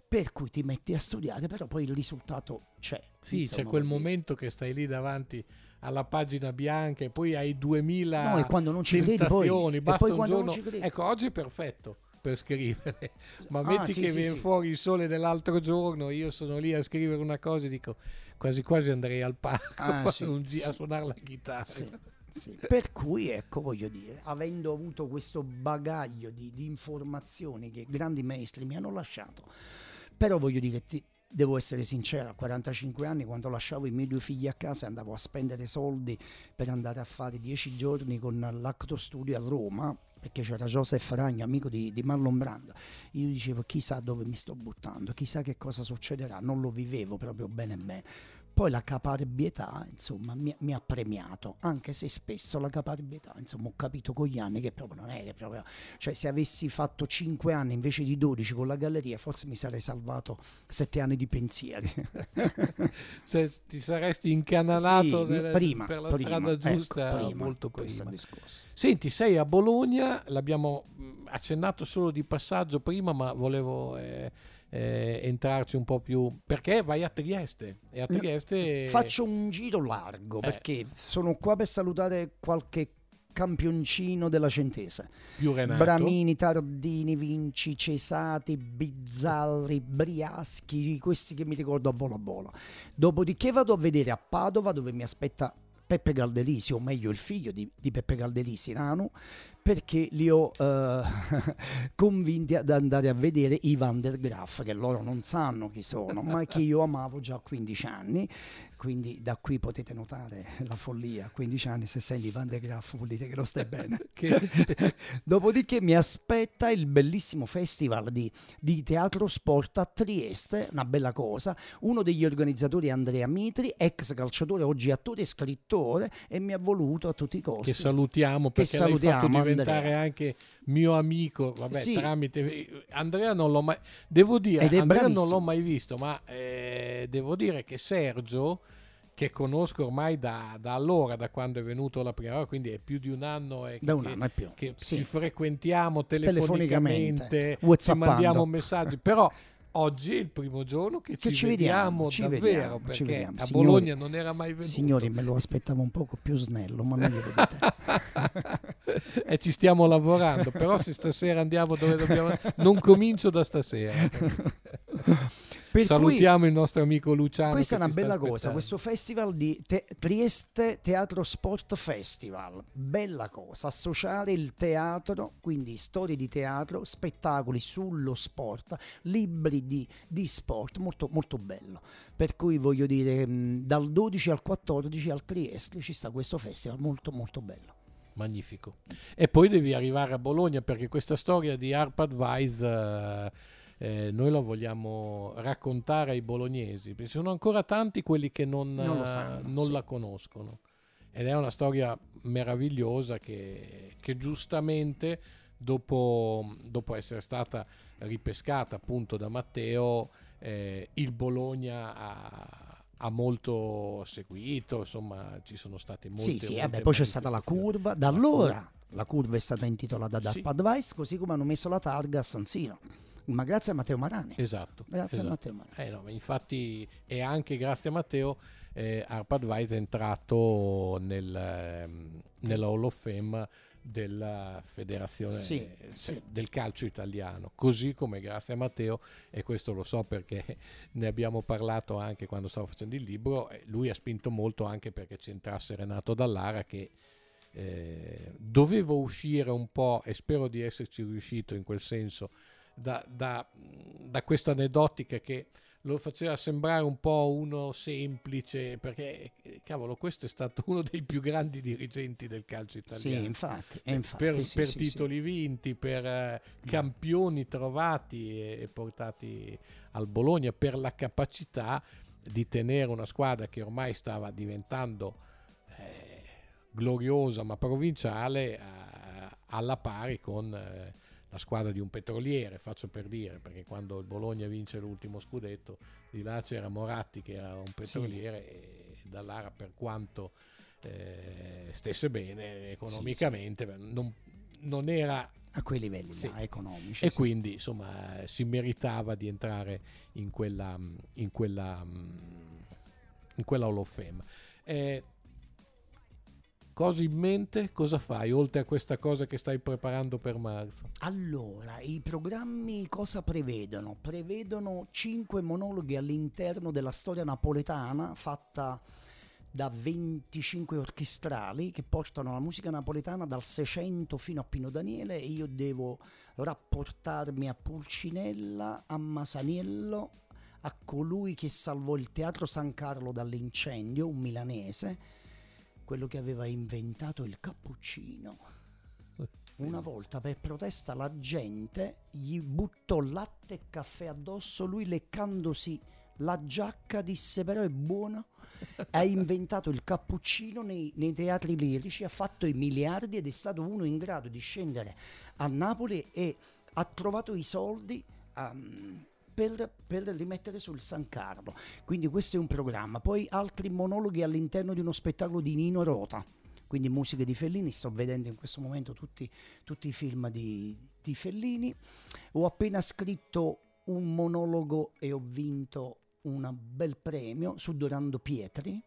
Per cui ti metti a studiare, però poi il risultato c'è. Sì, c'è quel momento che stai lì davanti alla pagina bianca e poi hai 2000 No, e quando non ci credi poi- e basta poi quando non giorno. ci credi- Ecco, oggi è perfetto per scrivere, ma Ah, metti sì, che sì, viene sì. fuori il sole dell'altro giorno, io sono lì a scrivere una cosa e dico quasi quasi andrei al parco Ah, a, gi- a suonare la chitarra. Sì, sì. Per cui, ecco, voglio dire, avendo avuto questo bagaglio di, di informazioni che grandi maestri mi hanno lasciato, però voglio dire, ti- devo essere sincero, a 45 anni quando lasciavo i miei due figli a casa andavo a spendere soldi per andare a fare 10 giorni con l'Acto Studio a Roma, perché c'era Joseph Ragno, amico di, di Marlon Brando, io dicevo chissà dove mi sto buttando, chissà che cosa succederà, non lo vivevo proprio bene bene. Poi la caparbietà, insomma, mi, mi, ha premiato, anche se spesso la caparbietà, insomma, ho capito con gli anni che proprio non è che proprio... Cioè, se avessi fatto 5 anni invece di 12 con la galleria, forse mi sarei salvato 7 anni di pensieri. se ti saresti incanalato sì, nelle, prima, per la prima, strada ecco, giusta prima, molto prima. Senti, sei a Bologna, l'abbiamo accennato solo di passaggio prima, ma volevo... Eh, eh, entrarci un po' più perché vai a Trieste e a Trieste faccio un giro largo eh. perché sono qua per salutare qualche campioncino della Centese più Renato. Bramini, Tardini, Vinci, Cesati, Bizzarri, Briaschi questi che mi ricordo a volo a volo. Dopodiché vado a vedere a Padova dove mi aspetta Peppe Galdelisi, o meglio il figlio di, di Peppe Galdelisi, Nanu, perché li ho eh, convinti ad andare a vedere i Van der Graaf, che loro non sanno chi sono, ma che io amavo già a 15 anni quindi da qui potete notare la follia, a 15 anni se senti Van de Graaf vuol dire che lo stai bene. Dopodiché mi aspetta il bellissimo festival di, di, teatro sport a Trieste, una bella cosa, uno degli organizzatori è Andrea Mitri, ex calciatore, oggi attore e scrittore e mi ha voluto a tutti i costi. Che salutiamo perché che salutiamo, l'hai fatto diventare Andrea. anche mio amico, vabbè, sì. tramite Andrea non l'ho mai devo dire, Andrea bravissimo. non l'ho mai visto, ma eh, devo dire che Sergio che conosco ormai da, da, allora, da quando è venuto la prima volta, quindi è più di un anno e da un che, anno e più. che sì. ci frequentiamo telefonicamente, ci messaggi, però oggi è il primo giorno che, che ci, ci, vediamo, vediamo davvero vediamo, perché vediamo. a signori, Bologna non era mai venuto signori me lo aspettavo un poco più snello ma non glielo dite e ci stiamo lavorando però se stasera andiamo dove dobbiamo non comincio da stasera per Salutiamo il nostro amico Luciano. Questa è una bella cosa, questo festival di te- Trieste Teatro Sport Festival. Bella cosa, associare il teatro, quindi storie di teatro, spettacoli sullo sport, libri di, di sport, molto, molto bello. Per cui voglio dire, mh, dal 12 al 14 al Trieste ci sta questo festival molto molto bello magnifico. E poi devi arrivare a Bologna perché questa storia di Arpad Weiss uh, eh, noi lo vogliamo raccontare ai bolognesi, perché sono ancora tanti quelli che non, non, sanno, non sì. la conoscono. Ed è una storia meravigliosa che, che giustamente dopo, dopo, essere stata ripescata appunto da Matteo, eh, il Bologna ha, ha molto seguito, insomma ci sono state molte... Sì, sì, vabbè, poi c'è stata la curva, da allora la curva è stata intitolata ad sì. Advice, così come hanno messo la targa a San Siro ma grazie a Matteo Marani. Esatto. Grazie esatto. a Matteo Marani. Eh no, infatti, e anche grazie a Matteo, eh, ARPADVICE è entrato nel, ehm, nella Hall of Fame della federazione sì, eh, sì. del calcio italiano così come grazie a Matteo e questo lo so perché ne abbiamo parlato anche quando stavo facendo il libro lui ha spinto molto anche perché c'entrasse Renato Dallara che eh, dovevo uscire un po' e spero di esserci riuscito in quel senso da, da, da questa aneddotica che lo faceva sembrare un po' uno semplice, perché cavolo, questo è stato uno dei più grandi dirigenti del calcio italiano. Sì, infatti, infatti per, sì, per sì, titoli sì. vinti, per eh, campioni trovati e, portati al Bologna, per la capacità di tenere una squadra che ormai stava diventando eh, gloriosa ma provinciale eh, alla pari con eh, la squadra di un petroliere, faccio per dire, perché quando il Bologna vince l'ultimo scudetto, di là c'era Moratti che era un petroliere sì. e Dallara per quanto eh, stesse bene economicamente sì, sì. Non, non, era a quei livelli là, economici e quindi insomma si meritava di entrare in quella in quella in quella Hall of Fame. Eh, cosa in mente? Cosa fai oltre a questa cosa che stai preparando per marzo? Allora, i programmi cosa prevedono? Prevedono cinque monologhi all'interno della storia napoletana fatta da 25 orchestrali che portano la musica napoletana dal 600 fino a Pino Daniele e io devo rapportarmi a Pulcinella, a Masaniello, a colui che salvò il Teatro San Carlo dall'incendio, un milanese, quello che aveva inventato il cappuccino. Una volta per protesta la gente gli buttò latte e caffè addosso, lui leccandosi La giacca disse però è buona. ha inventato il cappuccino nei, nei, teatri lirici, ha fatto i miliardi ed è stato uno in grado di scendere a Napoli e ha trovato i soldi um, per, per rimettere sul San Carlo. Quindi questo è un programma. Poi altri monologhi all'interno di uno spettacolo di Nino Rota quindi musiche di Fellini, sto vedendo in questo momento tutti, tutti i film di, di, Fellini. Ho appena scritto un monologo e ho vinto un bel premio su Dorando Pietri.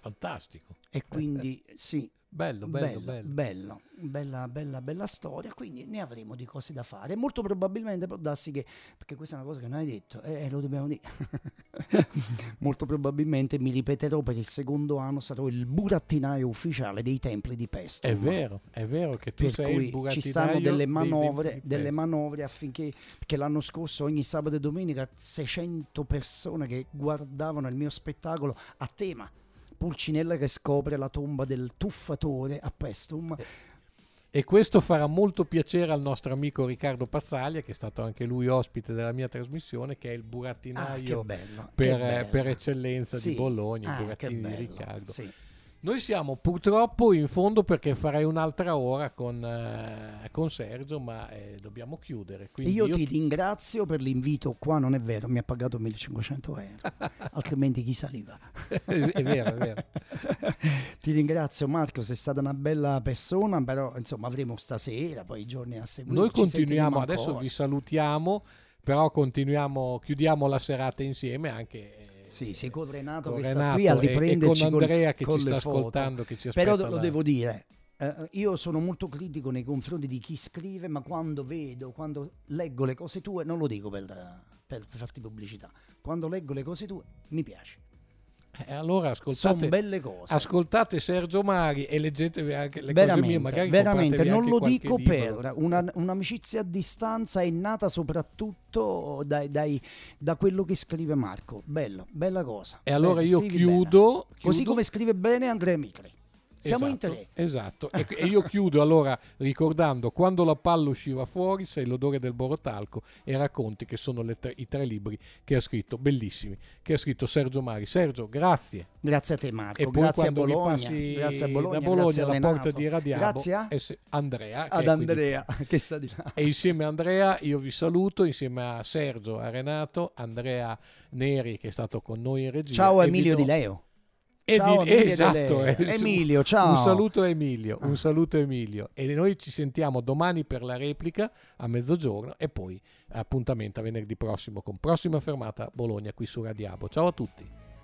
Fantastico. E quindi sì, Bello, bello, bello. bello. Bella, bella, bella storia, quindi ne avremo di cose da fare. Molto probabilmente può darsi che, perché questa è una cosa che non hai detto, e eh, lo dobbiamo dire, molto probabilmente mi ripeterò per il secondo anno, sarò il burattinaio ufficiale dei templi di Pesto. È vero, è vero che tu per sei cui il burattinaio ci stanno delle manovre, delle manovre affinché, perché l'anno scorso ogni sabato e domenica 600 persone che guardavano il mio spettacolo a tema Pulcinella che scopre la tomba del tuffatore a Pestum. E questo farà molto piacere al nostro amico Riccardo Passaglia, che è stato anche lui ospite della mia trasmissione, che è il burattinaio ah, bello, per, per, eccellenza sì. di Bologna, ah, il burattino di Riccardo. Sì. Noi siamo purtroppo in fondo perché farei un'altra ora con, uh, con Sergio, ma eh, dobbiamo chiudere. Io, io, ti ringrazio per l'invito. Qua non è vero, mi ha pagato 1500 euro, altrimenti chi saliva? è vero, è vero. ti ringrazio Marco, sei stata una bella persona, però insomma avremo stasera, poi i giorni a seguire. Noi continuiamo, adesso vi salutiamo, però continuiamo, chiudiamo la serata insieme anche sì, sì, con Renato con che Renato sta qui a riprenderci e con Andrea con, che con ci sta foto. ascoltando, che ci aspetta Però lo là. devo dire, eh, io sono molto critico nei confronti di chi scrive, ma quando vedo, quando leggo le cose tue, non lo dico per, per, per farti pubblicità, quando leggo le cose tue mi piace. E allora ascoltate, Sono belle cose. ascoltate Sergio Mari e leggetevi anche le veramente, cose mie, veramente non lo dico libro. per una, un'amicizia a distanza è nata soprattutto dai, dai, da quello che scrive Marco. Bello, bella cosa. E allora Bello, io chiudo, bene. Così chiudo- come scrive bene Andrea Mitri. Siamo esatto, in tre. Esatto, e, e io chiudo allora ricordando quando la palla usciva fuori, sei l'odore del borotalco e racconti che sono tre- i tre libri che ha scritto, bellissimi, che ha scritto Sergio Mari. Sergio, grazie. Grazie a te Marco, E poi grazie a Bologna, grazie a Bologna, da Bologna alla porta di Radiabo Grazie a- Andrea. che ad qui di Andrea che sta di là. E insieme a Andrea io vi saluto, insieme a Sergio, a Renato, Andrea Neri che è stato con noi in regia. Ciao Emilio do- Di Leo. E Ciao di- Emilio esatto, eh, Emilio, ciao. Un saluto a Emilio, un saluto a Emilio. E noi ci sentiamo domani per la replica a mezzogiorno e poi appuntamento a venerdì prossimo con prossima fermata Bologna qui su Radiabo. Ciao a tutti.